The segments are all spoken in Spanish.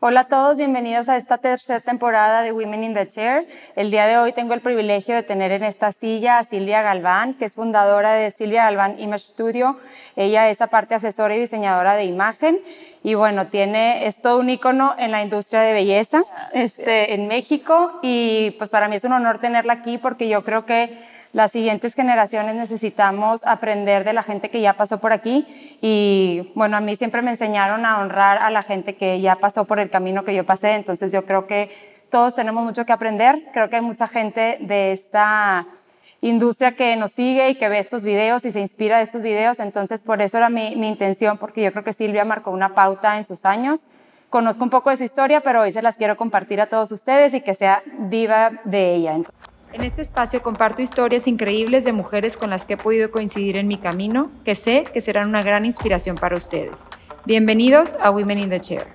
Hola a todos, bienvenidos a esta tercera temporada de Women in the Chair. El día de hoy tengo el privilegio de tener en esta silla a Silvia Galván, que es fundadora de Silvia Galván Image Studio. Ella es aparte asesora y diseñadora de imagen y bueno, tiene, es todo un ícono en la industria de belleza este, en México y pues para mí es un honor tenerla aquí porque yo creo que las siguientes generaciones necesitamos aprender de la gente que ya pasó por aquí y bueno, a mí siempre me enseñaron a honrar a la gente que ya pasó por el camino que yo pasé, entonces yo creo que todos tenemos mucho que aprender, creo que hay mucha gente de esta industria que nos sigue y que ve estos videos y se inspira de estos videos, entonces por eso era mi, mi intención, porque yo creo que Silvia marcó una pauta en sus años. Conozco un poco de su historia, pero hoy se las quiero compartir a todos ustedes y que sea viva de ella. En este espacio comparto historias increíbles de mujeres con las que he podido coincidir en mi camino, que sé que serán una gran inspiración para ustedes. Bienvenidos a Women in the Chair.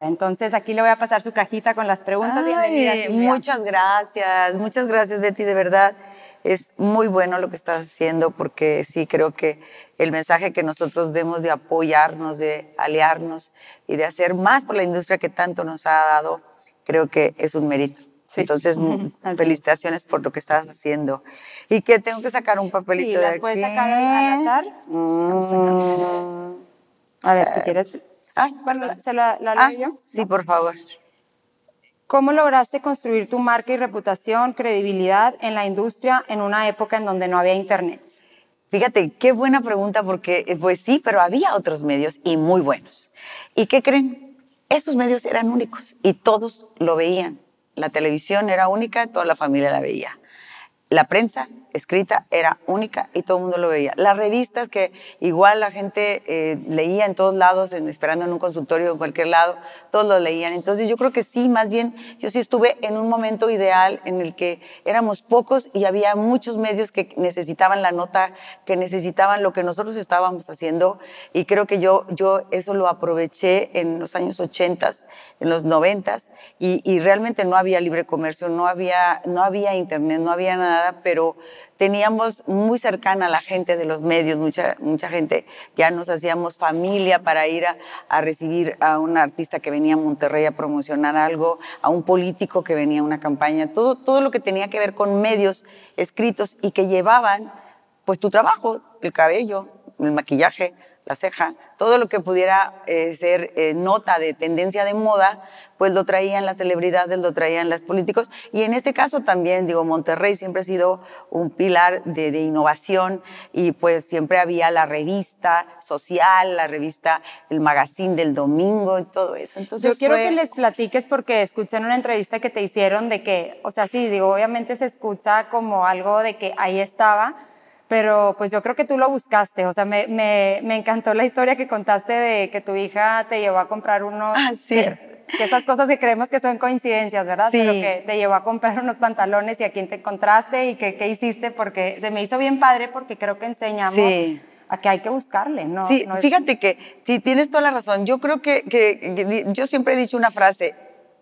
Entonces aquí le voy a pasar su cajita con las preguntas. Ay, muchas gracias, muchas gracias Betty, de verdad. Es muy bueno lo que estás haciendo porque sí creo que el mensaje que nosotros demos de apoyarnos, de aliarnos y de hacer más por la industria que tanto nos ha dado creo que es un mérito. Entonces, felicitaciones por lo que estás haciendo. ¿Y que tengo que sacar un papelito sí, de aquí? puedes sacar al azar. Mm. A ver, si quieres. Ay, ¿Se la, la ah, yo? Sí, por favor. ¿Cómo lograste construir tu marca y reputación, credibilidad en la industria en una época en donde no había internet? Fíjate, qué buena pregunta porque, eh, pues sí, pero había otros medios y muy buenos. ¿Y qué creen? Estos medios eran únicos y todos lo veían. La televisión era única, toda la familia la veía. La prensa escrita era única y todo el mundo lo veía. Las revistas que igual la gente eh, leía en todos lados, en, esperando en un consultorio en cualquier lado, todos lo leían. Entonces yo creo que sí, más bien yo sí estuve en un momento ideal en el que éramos pocos y había muchos medios que necesitaban la nota, que necesitaban lo que nosotros estábamos haciendo y creo que yo, yo eso lo aproveché en los años 80, en los 90 y, y realmente no había libre comercio, no había, no había internet, no había nada, pero teníamos muy cercana a la gente de los medios, mucha, mucha gente, ya nos hacíamos familia para ir a, recibir a un artista que venía a Monterrey a promocionar algo, a un político que venía a una campaña, todo, todo lo que tenía que ver con medios escritos y que llevaban pues tu trabajo, el cabello, el maquillaje, la ceja, todo lo que pudiera eh, ser eh, nota de tendencia de moda, pues lo traían las celebridades, lo traían los políticos. Y en este caso también, digo, Monterrey siempre ha sido un pilar de, de innovación y pues siempre había la revista social, la revista, el magazine del domingo y todo eso. Entonces Yo quiero que les platiques porque escuché en una entrevista que te hicieron de que, o sea, sí, digo, obviamente se escucha como algo de que ahí estaba, pero pues yo creo que tú lo buscaste, o sea, me, me, me, encantó la historia que contaste de que tu hija te llevó a comprar unos... Ah, sí. Que, esas cosas que creemos que son coincidencias, ¿verdad? Sí. Pero que te llevó a comprar unos pantalones y a quién te encontraste y qué, hiciste, porque se me hizo bien padre porque creo que enseñamos... Sí a que hay que buscarle, ¿no? Sí, no fíjate que sí, tienes toda la razón. Yo creo que, que, que, yo siempre he dicho una frase,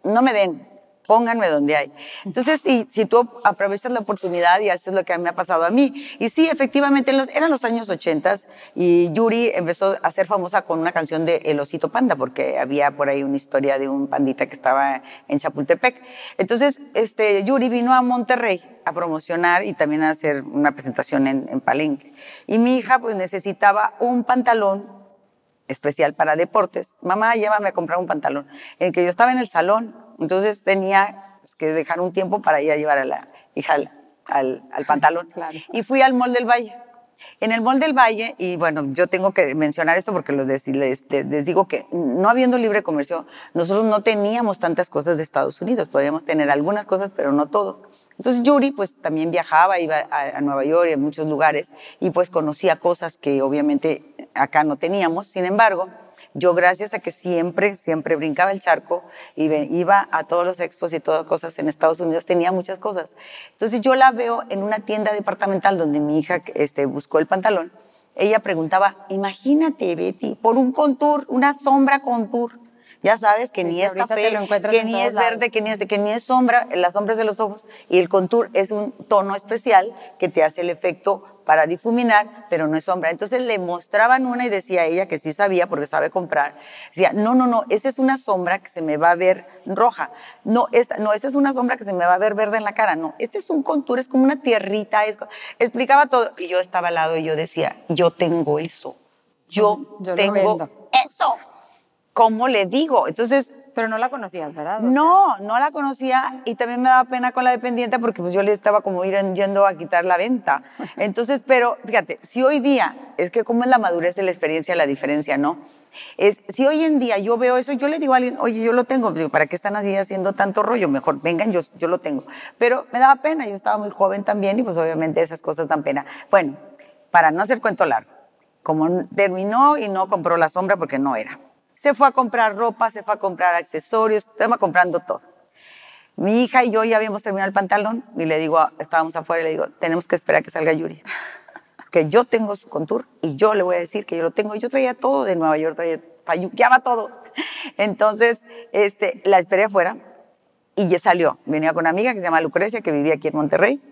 no me den, pónganme donde hay. Entonces, si, si tú aprovechas la oportunidad y haces lo que me ha pasado a mí. Y sí, efectivamente, los, eran los años 80 y Yuri empezó a ser famosa con una canción de El Osito Panda, porque había por ahí una historia de un pandita que estaba en Chapultepec. Entonces, este, Yuri vino a Monterrey a promocionar y también a hacer una presentación en, en Palenque. Y mi hija, pues, necesitaba un pantalón especial para deportes. Mamá, llévame a comprar un pantalón. En que yo estaba en el salón entonces tenía que dejar un tiempo para ir a llevar a la hija al, al, pantalón. Claro. Y fui al Mall del Valle. En el Mall del Valle, y bueno, yo tengo que mencionar esto porque les, les, les, digo que no habiendo libre comercio, nosotros no teníamos tantas cosas de Estados Unidos. Podíamos tener algunas cosas, pero no todo. Entonces Yuri pues también viajaba, iba a, a, Nueva York y a muchos lugares y pues conocía cosas que obviamente acá no teníamos. Sin embargo, yo gracias a que siempre, siempre brincaba el charco y iba a todos los expos y todas cosas en Estados Unidos, tenía muchas cosas. Entonces yo la veo en una tienda departamental donde mi hija este, buscó el pantalón. Ella preguntaba, imagínate, Betty, por un contour, una sombra contour. Ya sabes que ni es café, que ni es verde, que ni es, que ni es sombra, las sombras de los ojos. Y el contour es un tono especial que te hace el efecto para difuminar, pero no es sombra. Entonces le mostraban una y decía ella, que sí sabía porque sabe comprar, decía, no, no, no, esa es una sombra que se me va a ver roja. No, esta, no, esa es una sombra que se me va a ver verde en la cara. No, este es un contour, es como una tierrita. explicaba todo. Y yo estaba al lado y yo decía, yo tengo eso. Yo, tengo eso. ¿Cómo le digo? Entonces, pero no la conocías, ¿verdad? no, no la conocía y también me daba pena con la dependiente porque pues yo le estaba como ir yendo a quitar la venta. Entonces, pero fíjate, si hoy día, es que como es la madurez de la experiencia, la diferencia, ¿no? Es, si hoy en día yo veo eso, yo le digo a alguien, oye, yo lo tengo, digo, ¿para qué están así haciendo tanto rollo? Mejor vengan, yo, yo lo tengo. Pero me daba pena, yo estaba muy joven también y pues obviamente esas cosas dan pena. Bueno, para no hacer cuento largo, como terminó y no compró la sombra porque no era. Se fue a comprar ropa, se fue a comprar accesorios, estaba comprando todo. Mi hija y yo ya habíamos terminado el pantalón y le digo, estábamos afuera y le digo, tenemos que esperar a que salga Yuri. Que yo tengo su contour y yo le voy a decir que yo lo tengo. Yo traía todo de Nueva York, traía, va todo. Entonces, este, la esperé afuera y ya salió. Venía con una amiga que se llama Lucrecia, que vivía aquí en Monterrey.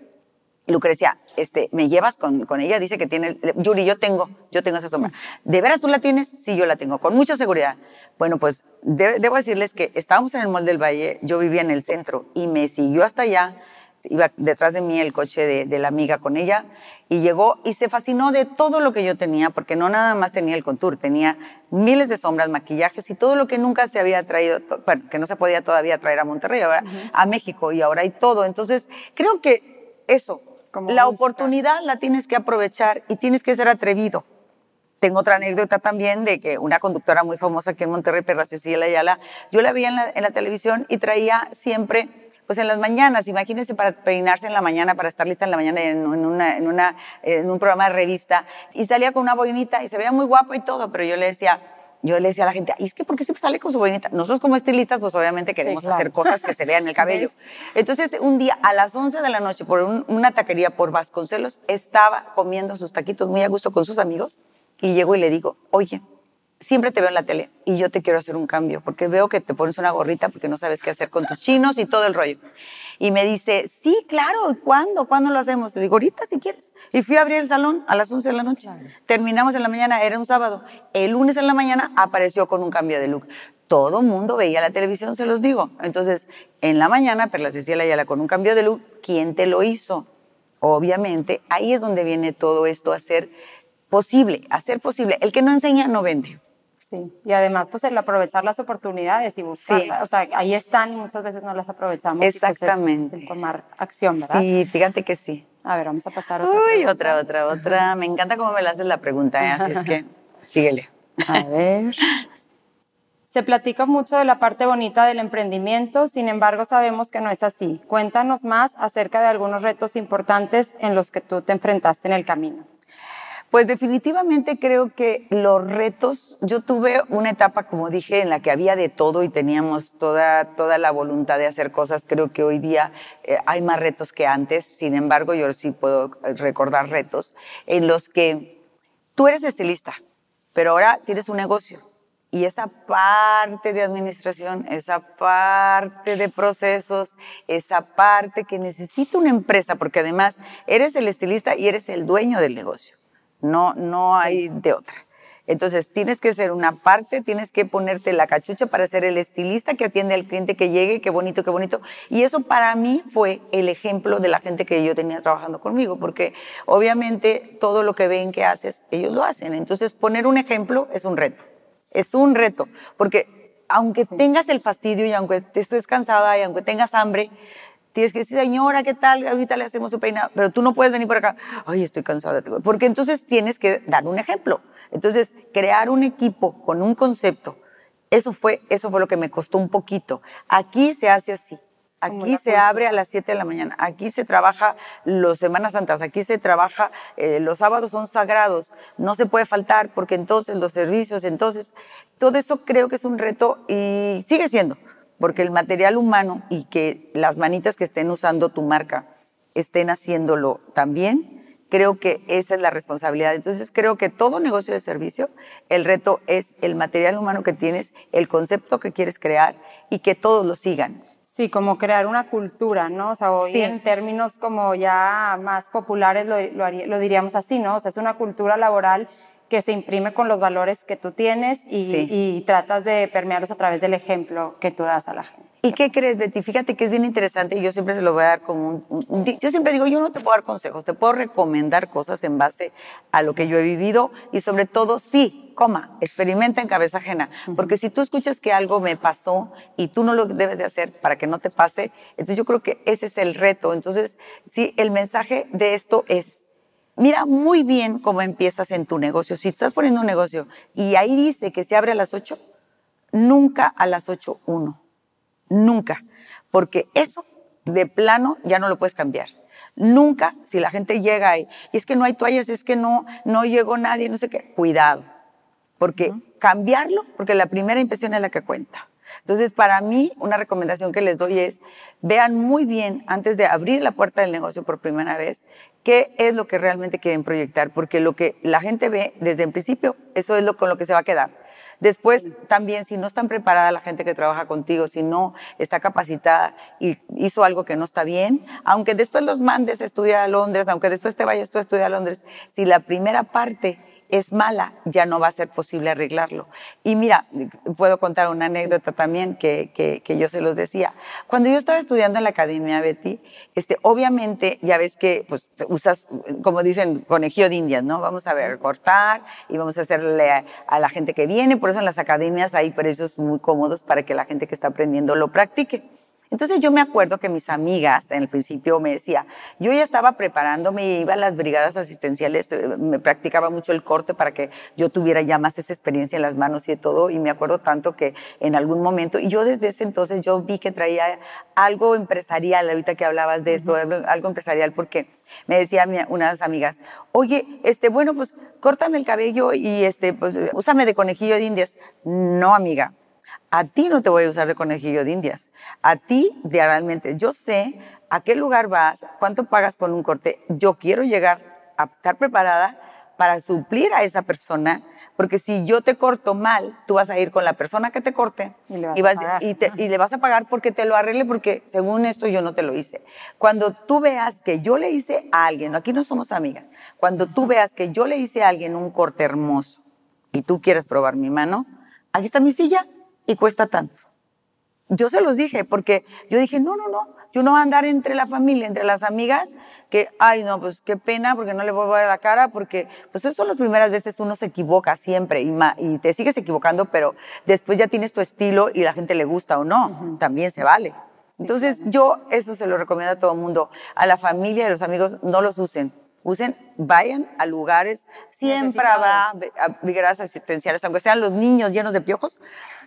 Lucrecia, este, ¿me llevas con, con, ella? Dice que tiene, Yuri, yo tengo, yo tengo esa sombra. ¿De veras tú la tienes? Sí, yo la tengo, con mucha seguridad. Bueno, pues debo decirles que estábamos en el Mall del Valle, yo vivía en el centro y me siguió hasta allá, iba detrás de mí el coche de, de, la amiga con ella y llegó y se fascinó de todo lo que yo tenía, porque no nada más tenía el contour, tenía miles de sombras, maquillajes y todo lo que nunca se había traído, bueno, que no se podía todavía traer a Monterrey, ahora, a México y ahora hay todo. Entonces, creo que eso, la oportunidad la tienes que aprovechar y tienes que ser atrevido. Tengo otra anécdota también de que una conductora muy famosa aquí en Monterrey, Perra Cecilia Ayala, yo la vi en la, televisión y traía siempre, pues en las mañanas, imagínense para peinarse en la mañana, para estar lista en la mañana en, una, en, una, en un programa de revista, y salía con una boinita y se veía muy guapo y todo, pero yo le decía, yo le decía a la gente, ¿y es que por qué siempre sale con su boinita? Nosotros como estilistas, pues obviamente queremos hacer cosas que se vean en el cabello. Entonces, un día a las 11 de la noche, por una taquería por Vasconcelos, estaba comiendo sus taquitos muy a gusto con sus amigos y llego y le digo, oye, siempre te veo en la tele y yo te quiero hacer un cambio porque veo que te pones una gorrita porque no sabes qué hacer con tus chinos y todo el rollo. Y me dice, sí, claro, ¿cuándo? ¿Cuándo lo hacemos? Le digo, ahorita si quieres. Y fui a abrir el salón a las 11 de la noche. Terminamos en la mañana, era un sábado. El lunes en la mañana apareció con un cambio de look. Todo mundo veía la televisión, se los digo. Entonces, en la mañana, Perla Cecilia Ayala con un cambio de look, ¿quién te lo hizo? Obviamente, ahí es donde viene todo esto a ser posible, a ser posible. El que no enseña no vende. Sí, y además, pues el aprovechar las oportunidades y buscarlas, o sea, ahí están y muchas veces no las aprovechamos. Exactamente. Y pues tomar acción, ¿verdad? Sí, fíjate que sí. A ver, vamos a pasar otra. Uy, otra, otra, otra. Me encanta cómo me la haces la pregunta, ¿eh? así es que síguele. A ver. Se platica mucho de la parte bonita del emprendimiento, sin embargo sabemos que no es así. Cuéntanos más acerca de algunos retos importantes en los que tú te enfrentaste en el camino. Pues definitivamente creo que los retos, yo tuve una etapa, como dije, en la que había de todo y teníamos toda, toda la voluntad de hacer cosas. Creo que hoy día eh, hay más retos que antes. Sin embargo, yo sí puedo recordar retos en los que tú eres estilista, pero ahora tienes un negocio. Y esa parte de administración, esa parte de procesos, esa parte que necesita una empresa, porque además eres el estilista y eres el dueño del negocio. No, no hay de otra. Entonces, tienes que ser una parte, tienes que ponerte la cachucha para ser el estilista que atiende al cliente que llegue, qué bonito, qué bonito. Y eso para mí fue el ejemplo de la gente que yo tenía trabajando conmigo, porque obviamente todo lo que ven que haces, ellos lo hacen. Entonces, poner un ejemplo es un reto. Es un reto, porque aunque tengas el fastidio y aunque te estés cansada y aunque tengas hambre, Tienes que decir, señora, ¿qué tal? Ahorita le hacemos su peinado, pero tú no puedes venir por acá. Ay, estoy cansada. Porque entonces tienes que dar un ejemplo. Entonces, crear un equipo con un concepto, eso fue, eso fue lo que me costó un poquito. Aquí se hace así. Aquí se abre a las 7 de la mañana. Aquí se trabaja los Semanas Santas. Aquí se trabaja, eh, los sábados son sagrados. No se puede faltar porque entonces los servicios, entonces, todo eso creo que es un reto y sigue siendo porque el material humano y que las manitas que estén usando tu marca estén haciéndolo también, creo que esa es la responsabilidad. Entonces creo que todo negocio de servicio, el reto es el material humano que tienes, el concepto que quieres crear y que todos lo sigan. Sí, como crear una cultura, ¿no? O sea, hoy Sí. en términos como ya más populares lo, lo lo diríamos así, ¿no? O sea, es una cultura laboral que se imprime con los valores que tú tienes y, Sí. y tratas de permearlos a través del ejemplo que tú das a la gente. ¿Y qué crees, Betty? Fíjate que es bien interesante y yo siempre se lo voy a dar como un, un- Yo siempre digo, yo no te puedo dar consejos, te puedo recomendar cosas en base a lo que yo he vivido y sobre todo, sí, coma, experimenta en cabeza ajena. Porque si tú escuchas que algo me pasó y tú no lo debes de hacer para que no te pase, entonces yo creo que ese es el reto. Entonces, sí, el mensaje de esto es, Mira muy bien cómo empiezas en tu negocio. Si estás poniendo un negocio y ahí dice que se abre a las 8, nunca a las 8, uno. Nunca. Porque eso de plano ya no lo puedes cambiar. Nunca, si la gente llega y, y es que no hay toallas, es que no, no llegó nadie, no sé qué, cuidado. Porque cambiarlo, porque la primera impresión es la que cuenta. Entonces, para mí, una recomendación que les doy es, vean muy bien, antes de abrir la puerta del negocio por primera vez, qué es lo que realmente quieren proyectar, porque lo que la gente ve desde el principio, eso es lo con lo que se va a quedar. Después, también, si no están preparada la gente que trabaja contigo, si no está capacitada y hizo algo que no está bien, aunque después los mandes a estudiar a Londres, aunque después te vayas tú a estudiar a Londres, si la primera parte es mala, ya no va a ser posible arreglarlo. Y mira, puedo contar una anécdota también que, que, que yo se los decía. Cuando yo estaba estudiando en la academia, Betty, este, obviamente ya ves que pues, usas, como dicen, conejillo de indias, ¿no? Vamos a ver, cortar y vamos a hacerle a, a la gente que viene. Por eso en las academias hay precios muy cómodos para que la gente que está aprendiendo lo practique. Entonces yo me acuerdo que mis amigas en el principio me decía, yo ya estaba preparándome, iba a las brigadas asistenciales, eh, me practicaba mucho el corte para que yo tuviera ya más esa experiencia en las manos y de todo, y me acuerdo tanto que en algún momento, y yo desde ese entonces yo vi que traía algo empresarial, ahorita que hablabas de esto, algo, algo empresarial, porque me decía mi- unas amigas, oye, este, bueno, pues córtame el cabello y este, pues úsame de conejillo de indias. No, amiga, a ti no te voy a usar de conejillo de indias. A ti, de realmente, yo sé a qué lugar vas, cuánto pagas con un corte. Yo quiero llegar a estar preparada para suplir a esa persona, porque si yo te corto mal, tú vas a ir con la persona que te corte Y le vas y, a pagar. y te- y le vas a pagar porque te lo arregle, porque según esto yo no te lo hice. Cuando tú veas que yo le hice a alguien, aquí no somos amigas, cuando tú veas que yo le hice a alguien un corte hermoso y tú quieres probar mi mano, aquí está mi silla y cuesta tanto. Yo se los dije, porque yo dije, no, no, no, yo no voy a andar entre la familia, entre las amigas, que, ay, no, pues qué pena, porque no le voy a ver la cara, porque, pues esas son las primeras veces uno se equivoca siempre y, y te sigues equivocando, pero después ya tienes tu estilo y la gente le gusta o no, también se vale. Entonces, yo eso se lo recomiendo a todo el mundo, a la familia y a los amigos, no los usen. Usen, vayan a lugares, siempre va a brigadas asistenciales, aunque sean los niños llenos de piojos,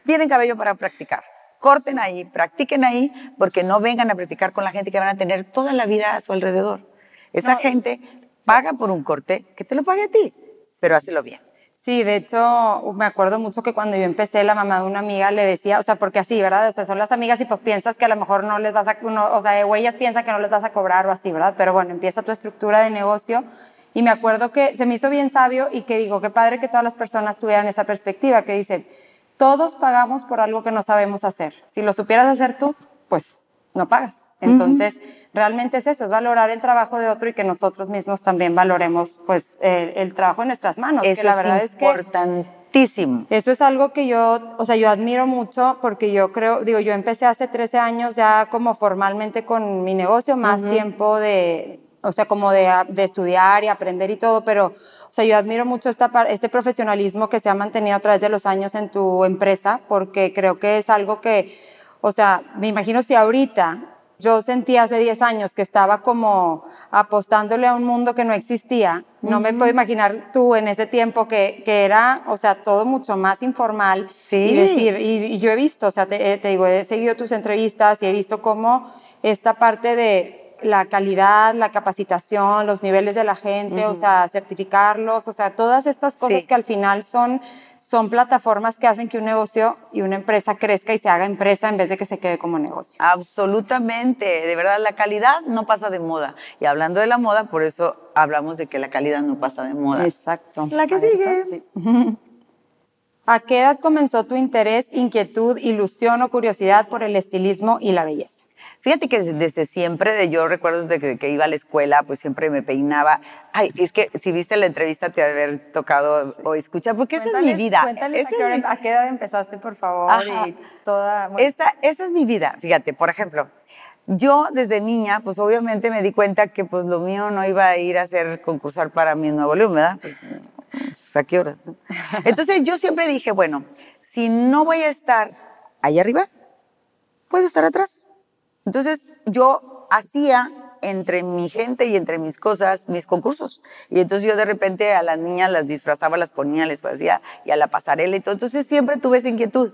tienen cabello para practicar. Corten ahí, practiquen ahí, porque no vengan a practicar con la gente que van a tener toda la vida a su alrededor. Esa No. gente paga por un corte, que te lo pague a ti, pero hazlo bien. Sí, de hecho, me acuerdo mucho que cuando yo empecé, la mamá de una amiga le decía, o sea, porque así, ¿verdad? O sea, son las amigas y pues piensas que a lo mejor no les vas a, no, o sea, o ellas piensan que no les vas a cobrar o así, ¿verdad? Pero bueno, empieza tu estructura de negocio y me acuerdo que se me hizo bien sabio y que digo, qué padre que todas las personas tuvieran esa perspectiva, que dice, todos pagamos por algo que no sabemos hacer. Si lo supieras hacer tú, pues no pagas. Entonces, realmente es eso, es valorar el trabajo de otro y que nosotros mismos también valoremos pues el, el trabajo en nuestras manos. Eso que la verdad es que importantísimo. eso es algo que yo, o sea, yo admiro mucho porque yo creo, digo, yo empecé hace 13 años ya como formalmente con mi negocio, más tiempo de, o sea, como de, de estudiar y aprender y todo, pero, o sea, yo admiro mucho esta, este profesionalismo que se ha mantenido a través de los años en tu empresa porque creo que es algo que, o sea, me imagino si ahorita yo sentí hace 10 años que estaba como apostándole a un mundo que no existía. No me puedo imaginar tú en ese tiempo que, que era, o sea, todo mucho más informal. Sí. Y decir, y, y yo he visto, o sea, te, te digo, he seguido tus entrevistas y he visto cómo esta parte de la calidad, la capacitación, los niveles de la gente, o sea, certificarlos, o sea, todas estas cosas Sí. que al final son, son plataformas que hacen que un negocio y una empresa crezca y se haga empresa en vez de que se quede como negocio. Absolutamente, de verdad, la calidad no pasa de moda. Y hablando de la moda, por eso hablamos de que la calidad no pasa de moda. Exacto. La que sigue. sí. ¿A qué edad comenzó tu interés, inquietud, ilusión o curiosidad por el estilismo y la belleza? Fíjate que desde siempre, de, yo recuerdo desde que, iba a la escuela, pues siempre me peinaba. Ay, es que si viste la entrevista te haber tocado o escuchar, porque esa es mi vida. Cuéntales a, qué edad empezaste, por favor, y toda... Esa, esa es mi vida, fíjate, por ejemplo, yo desde niña, pues obviamente me di cuenta que pues lo mío no iba a ir a hacer concursar para mi Nuevo León, ¿verdad? Pues, pues, ¿A qué horas? Entonces yo siempre dije, bueno, si no voy a estar ahí arriba, puedo estar atrás. Entonces yo hacía entre mi gente y entre mis cosas mis concursos. Y entonces yo de repente a las niñas las disfrazaba, las ponía, les hacía y a la pasarela y todo. Entonces siempre tuve esa inquietud.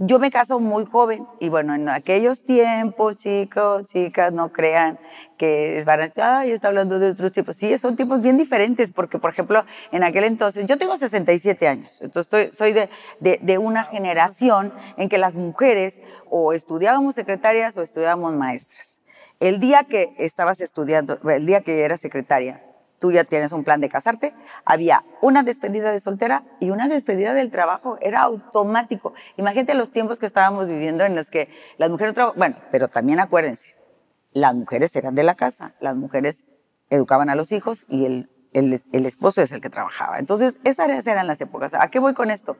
Yo me caso muy joven y bueno, en aquellos tiempos, chicos, chicas, no crean que van a decir, ay, está hablando de otros tiempos. Sí, son tiempos bien diferentes porque, por ejemplo, en aquel entonces, yo tengo 67 años, entonces estoy, soy de, de, una generación en que las mujeres o estudiábamos secretarias o estudiábamos maestras. El día que estabas estudiando, el día que eras secretaria, tú ya tienes un plan de casarte, había una despedida de soltera y una despedida del trabajo, era automático. Imagínate los tiempos que estábamos viviendo en los que las mujeres trabajaban, bueno, pero también acuérdense, las mujeres eran de la casa, las mujeres educaban a los hijos y el, el, el esposo es el que trabajaba. Entonces, esas eran las épocas. ¿A qué voy con esto?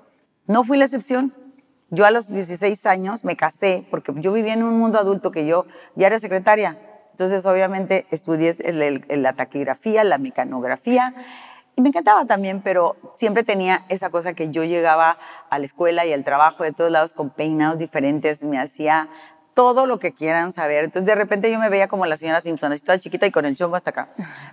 No fui la excepción. Yo a los 16 años me casé porque yo vivía en un mundo adulto que yo ya era secretaria entonces, obviamente, estudié la taquigrafía, la mecanografía, y me encantaba también, pero siempre tenía esa cosa que yo llegaba a la escuela y al trabajo de todos lados con peinados diferentes, me hacía todo lo que quieran saber. Entonces, de repente yo me veía como la señora Simpson, así toda chiquita y con el chongo hasta acá.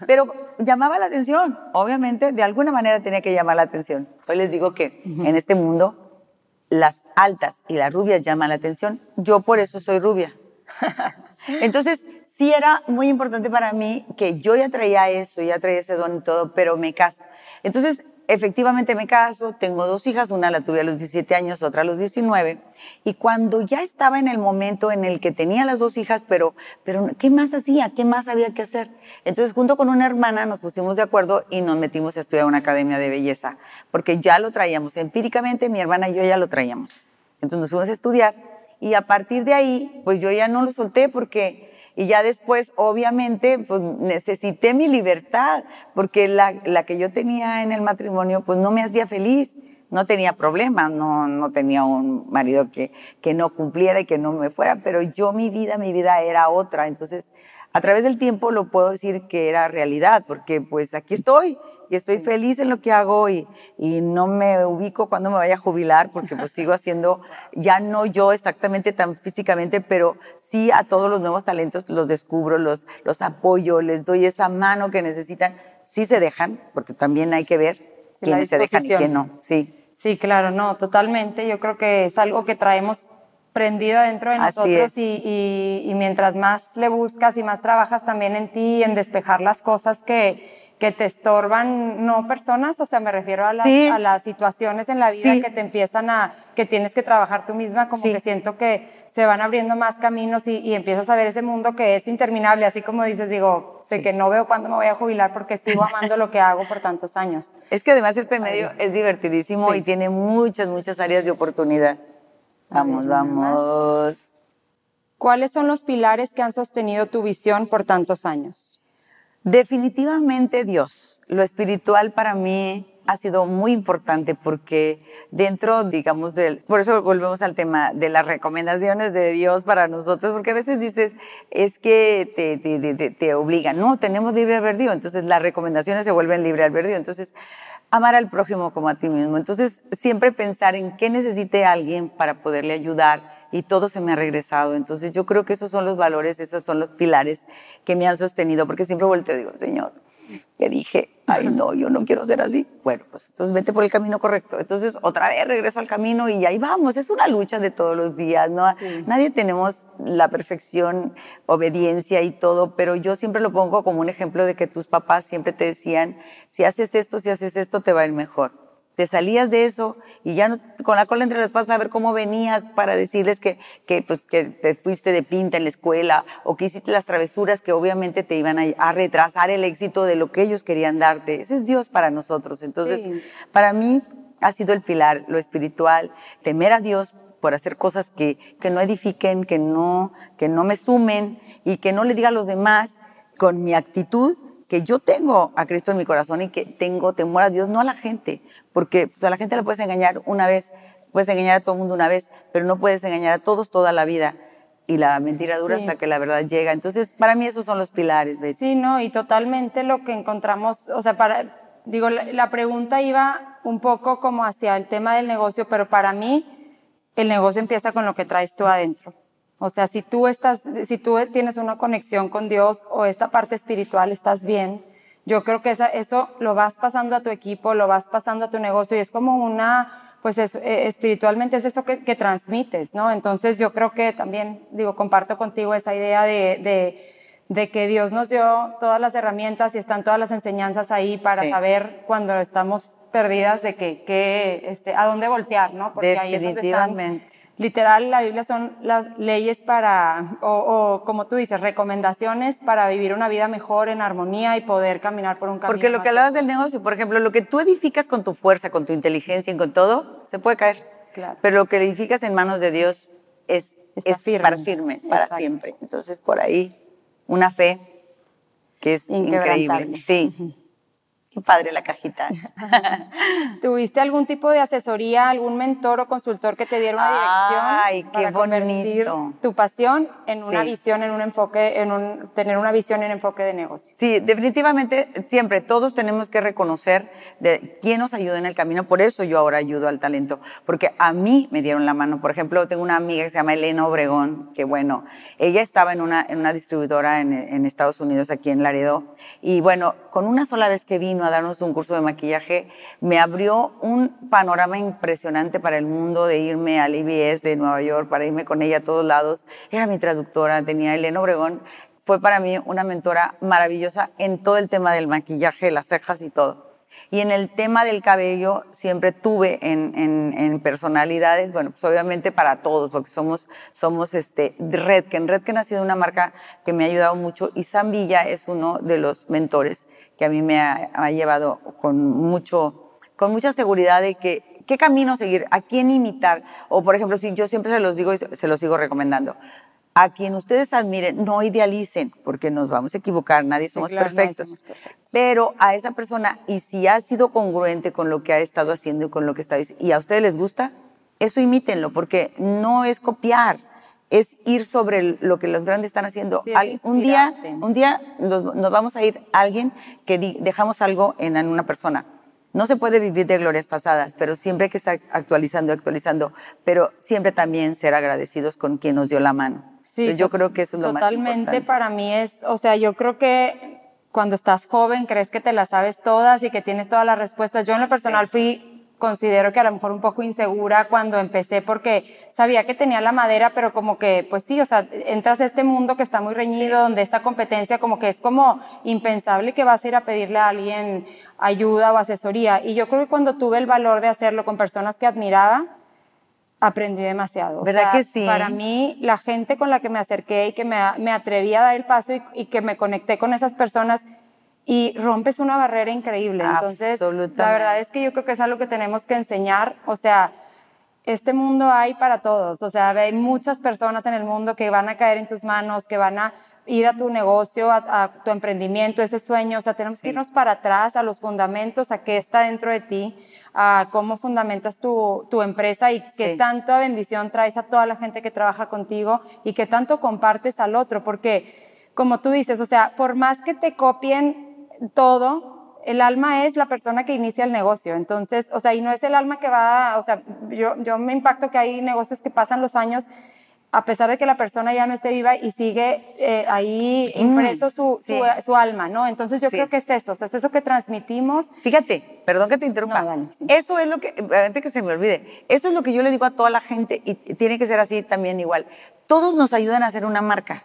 Pero llamaba la atención, obviamente, de alguna manera tenía que llamar la atención. Hoy les digo que en este mundo las altas y las rubias llaman la atención. Yo por eso soy rubia. Entonces, sí era muy importante para mí que yo ya traía eso, ya traía ese don y todo, pero me caso. Entonces, efectivamente me caso, tengo dos hijas, una la tuve a los 17 años, otra a los 19, y cuando ya estaba en el momento en el que tenía las dos hijas, pero, pero ¿qué más hacía? ¿Qué más había que hacer? Entonces, junto con una hermana nos pusimos de acuerdo y nos metimos a estudiar una academia de belleza, porque ya lo traíamos, empíricamente mi hermana y yo ya lo traíamos. Entonces nos fuimos a estudiar y a partir de ahí, pues yo ya no lo solté porque y ya después, obviamente, pues necesité mi libertad, porque la, la que yo tenía en el matrimonio, pues no me hacía feliz no tenía problemas, no, no tenía un marido que, que no cumpliera y que no me fuera, pero yo mi vida, mi vida era otra. Entonces, a través del tiempo lo puedo decir que era realidad, porque pues aquí estoy y estoy feliz en lo que hago y, y no me ubico cuando me vaya a jubilar, porque pues sigo haciendo, ya no yo exactamente tan físicamente, pero sí a todos los nuevos talentos los descubro, los, los apoyo, les doy esa mano que necesitan. Sí se dejan, porque también hay que ver quiénes se dejan y quién no. Sí. Sí, claro, no, totalmente. Yo creo que es algo que traemos prendido dentro de nosotros y, y, y, mientras más le buscas y más trabajas también en ti, en despejar las cosas que, que te estorban, no personas, o sea, me refiero a las, a las situaciones en la vida que te empiezan a, que tienes que trabajar tú misma, como que siento que se van abriendo más caminos y, y, empiezas a ver ese mundo que es interminable, así como dices, digo, de que no veo cuándo me voy a jubilar porque sigo amando lo que hago por tantos años. Es que además este medio es divertidísimo y tiene muchas, muchas áreas de oportunidad. Vamos, vamos. ¿Cuáles son los pilares que han sostenido tu visión por tantos años? Definitivamente Dios. Lo espiritual para mí ha sido muy importante porque dentro, digamos, del, por eso volvemos al tema de las recomendaciones de Dios para nosotros, porque a veces dices, es que te, te, te, te obligan, no, tenemos libre albedrío, entonces las recomendaciones se vuelven libre albedrío, entonces amar al prójimo como a ti mismo, entonces siempre pensar en qué necesite alguien para poderle ayudar, y todo se me ha regresado. Entonces yo creo que esos son los valores, esos son los pilares que me han sostenido, porque siempre volteo y digo, Señor, que dije, ay no, yo no quiero ser así. Bueno, pues entonces vete por el camino correcto. Entonces otra vez regreso al camino y ahí vamos. Es una lucha de todos los días, ¿no? Nadie tenemos la perfección, obediencia y todo, pero yo siempre lo pongo como un ejemplo de que tus papás siempre te decían, si haces esto, si haces esto, te va a ir mejor te salías de eso y ya no, con la cola entre las patas a ver cómo venías para decirles que, que, pues, que te fuiste de pinta en la escuela o que hiciste las travesuras que obviamente te iban a, retrasar el éxito de lo que ellos querían darte. Ese es Dios para nosotros. Entonces, para mí ha sido el pilar, lo espiritual, temer a Dios por hacer cosas que, que no edifiquen, que no, que no me sumen y que no le diga a los demás con mi actitud que yo tengo a Cristo en mi corazón y que tengo temor a Dios, no a la gente, porque pues, a la gente la puedes engañar una vez, puedes engañar a todo el mundo una vez, pero no puedes engañar a todos toda la vida. Y la mentira dura hasta que la verdad llega. Entonces, para mí esos son los pilares. Betty. Sí, no, y totalmente lo que encontramos, o sea, para, digo, la, la pregunta iba un poco como hacia el tema del negocio, pero para mí el negocio empieza con lo que traes tú adentro. O sea, si tú estás, si tú tienes una conexión con Dios o esta parte espiritual, estás bien. Yo creo que esa, eso lo vas pasando a tu equipo, lo vas pasando a tu negocio y es como una, pues es, eh, espiritualmente es eso que, que, transmites, ¿no? Entonces yo creo que también, digo, comparto contigo esa idea de, de, de, que Dios nos dio todas las herramientas y están todas las enseñanzas ahí para sí. saber cuando estamos perdidas de que, que este, a dónde voltear, ¿no? Porque ahí es donde están literal la Biblia son las leyes para, o, o, como tú dices, recomendaciones para vivir una vida mejor en armonía y poder caminar por un camino. Porque lo que hablabas del negocio, por ejemplo, lo que tú edificas con tu fuerza, con tu inteligencia y con todo, se puede caer. Claro. Pero lo que edificas en manos de Dios es, es firme. para firme, para Exacto. siempre. Entonces, por ahí, una fe que es increíble. Sí. Uh -huh. Qué padre la cajita. ¿Tuviste algún tipo de asesoría, algún mentor o consultor que te diera una dirección Ay, qué para convertir bonito. tu pasión en sí. una visión, en un enfoque, en un, tener una visión en enfoque de negocio? Sí, definitivamente siempre todos tenemos que reconocer de quién nos ayuda en el camino. Por eso yo ahora ayudo al talento, porque a mí me dieron la mano. Por ejemplo, tengo una amiga que se llama Elena Obregón, que bueno, ella estaba en una, en una distribuidora en, en Estados Unidos, aquí en Laredo, y bueno, con una sola vez que vino a darnos un curso de maquillaje, me abrió un panorama impresionante para el mundo de irme al IBS de Nueva York, para irme con ella a todos lados. Era mi traductora, tenía Elena Obregón. Fue para mí una mentora maravillosa en todo el tema del maquillaje, las cejas y todo. Y en el tema del cabello siempre tuve en, personalidades, bueno, pues obviamente para todos, porque somos, somos este, Redken. Redken ha sido una marca que me ha ayudado mucho y Sam Villa es uno de los mentores que a mí me ha, ha llevado con, mucho, con mucha seguridad de que qué camino seguir, a quién imitar. O por ejemplo, si yo siempre se los digo y se los sigo recomendando a quien ustedes admiren, no idealicen, porque nos vamos a equivocar, nadie, somos, sí, claro, perfectos. nadie somos perfectos. Pero a esa persona, y si ha sido congruente con lo que ha estado haciendo y con lo que está diciendo, y a ustedes les gusta, eso imítenlo, porque no es copiar, es ir sobre lo que los grandes están haciendo. Sí, un día, un día nos, vamos a ir a alguien que dejamos algo en, una persona. No se puede vivir de glorias pasadas, pero siempre hay que estar actualizando, actualizando, pero siempre también ser agradecidos con quien nos dio la mano. Sí, Entonces, yo creo que eso es lo más importante. Totalmente para mí es, o sea, yo creo que cuando estás joven crees que te las sabes todas y que tienes todas las respuestas. Yo en lo personal sí. fui, considero que a lo mejor un poco insegura cuando empecé porque sabía que tenía la madera, pero como que, pues sí, o sea, entras a este mundo que está muy reñido, sí. donde esta competencia como que es como impensable que vas a ir a pedirle a alguien ayuda o asesoría. Y yo creo que cuando tuve el valor de hacerlo con personas que admiraba, aprendí demasiado. ¿Verdad o sea, que sí? Para mí, la gente con la que me acerqué y que me, me atreví a dar el paso y, y, que me conecté con esas personas y rompes una barrera increíble. Entonces, la verdad es que yo creo que es algo que tenemos que enseñar. O sea, este mundo hay para todos. O sea, hay muchas personas en el mundo que van a caer en tus manos, que van a ir a tu negocio, a, a tu emprendimiento, ese sueño. O sea, tenemos sí. que irnos para atrás, a los fundamentos, a qué está dentro de ti, a cómo fundamentas tu, tu empresa y qué sí. tanta bendición traes a toda la gente que trabaja contigo y qué tanto compartes al otro. Porque, como tú dices, o sea, por más que te copien todo, el alma es la persona que inicia el negocio. Entonces, o sea, y no es el alma que va, o sea, yo, yo me impacto que hay negocios que pasan los años a pesar de que la persona ya no esté viva y sigue eh, ahí impreso su, sí. su, su, alma, ¿no? Entonces yo sí. creo que es eso, o sea, es eso que transmitimos. Fíjate, perdón que te interrumpa. No, dale, sí. Eso es lo que, antes que se me olvide, eso es lo que yo le digo a toda la gente y tiene que ser así también igual. Todos nos ayudan a hacer una marca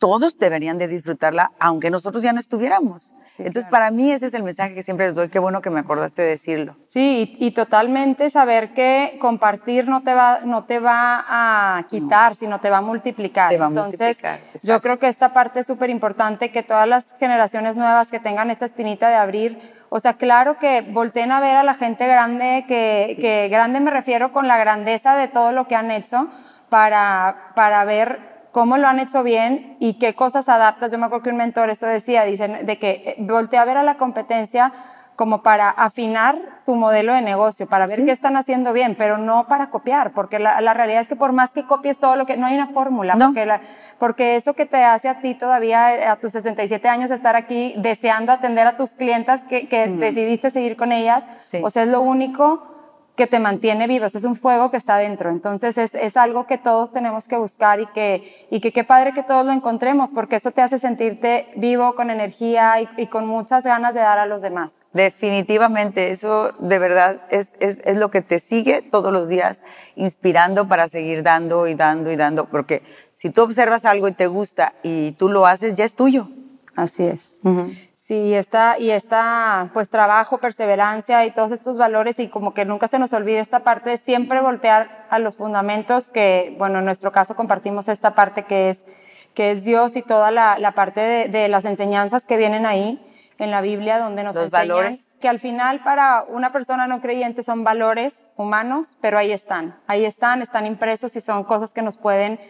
todos deberían de disfrutarla, aunque nosotros ya no estuviéramos. Entonces, para mí ese es el mensaje que siempre les doy. Qué bueno que me acordaste de decirlo. Sí, y, totalmente saber que compartir no te va, no te va a quitar, sino te va a multiplicar. Te va a Entonces, multiplicar, yo creo que esta parte es súper importante, que todas las generaciones nuevas que tengan esta espinita de abrir, o sea, claro que volteen a ver a la gente grande, que, que grande me refiero con la grandeza de todo lo que han hecho, para, para ver cómo lo han hecho bien y qué cosas adaptas. Yo me acuerdo que un mentor eso decía, dicen, de que eh, voltea a ver a la competencia como para afinar tu modelo de negocio, para ver qué están haciendo bien, pero no para copiar, porque la, la, realidad es que por más que copies todo lo que, no hay una fórmula, porque, la, porque eso que te hace a ti todavía eh, a tus 67 años estar aquí deseando atender a tus clientas que, que decidiste seguir con ellas, o sea, es lo único que te mantiene vivo, es un fuego que está dentro. Entonces es, es, algo que todos tenemos que buscar y que, y que qué padre que todos lo encontremos, porque eso te hace sentirte vivo, con energía y, y, con muchas ganas de dar a los demás. Definitivamente, eso de verdad es, es, es, lo que te sigue todos los días, inspirando para seguir dando y dando y dando, porque si tú observas algo y te gusta y tú lo haces, ya es tuyo. Así es. Uh -huh. Sí, está, y está, pues, trabajo, perseverancia y todos estos valores y como que nunca se nos olvide esta parte de siempre voltear a los fundamentos que, bueno, en nuestro caso compartimos esta parte que es, que es Dios y toda la, la parte de, de, las enseñanzas que vienen ahí en la Biblia donde nos los enseñan valores. que al final para una persona no creyente son valores humanos, pero ahí están, ahí están, están impresos y son cosas que nos pueden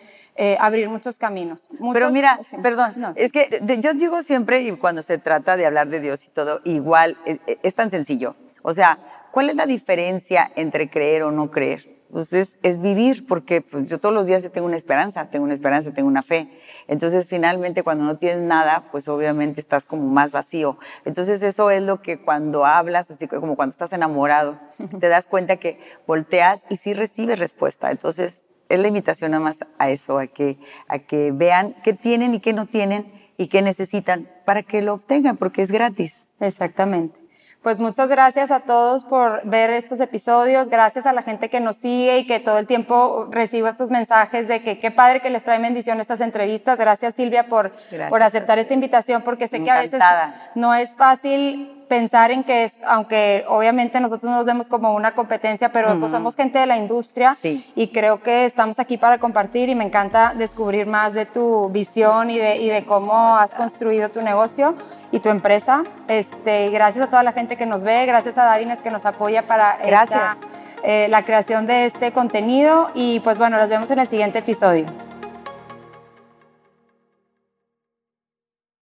eh, abrir muchos caminos. Muchos, Pero mira, sí. perdón, no. es que de, yo digo siempre, y cuando se trata de hablar de Dios y todo, igual es, es, tan sencillo. O sea, ¿cuál es la diferencia entre creer o no creer? Entonces, es vivir, porque pues, yo todos los días tengo una esperanza, tengo una esperanza, tengo una fe. Entonces, finalmente, cuando no tienes nada, pues obviamente estás como más vacío. Entonces, eso es lo que cuando hablas, así como cuando estás enamorado, te das cuenta que volteas y sí recibes respuesta. Entonces, es la invitación nada más a eso, a que, a que vean qué tienen y qué no tienen y qué necesitan para que lo obtengan, porque es gratis. Exactamente. Pues muchas gracias a todos por ver estos episodios, gracias a la gente que nos sigue y que todo el tiempo recibo estos mensajes de que qué padre que les trae bendición estas entrevistas. Gracias Silvia por, gracias por aceptar esta invitación porque sé Encantada. que a veces no es fácil pensar en que es, aunque obviamente nosotros no nos vemos como una competencia, pero mm. pues somos gente de la industria sí. y creo que estamos aquí para compartir y me encanta descubrir más de tu visión y de, y de cómo has construido tu negocio y tu empresa. Este, gracias a toda la gente que nos ve, gracias a Davines que nos apoya para gracias. Esta, eh, la creación de este contenido y pues bueno, nos vemos en el siguiente episodio.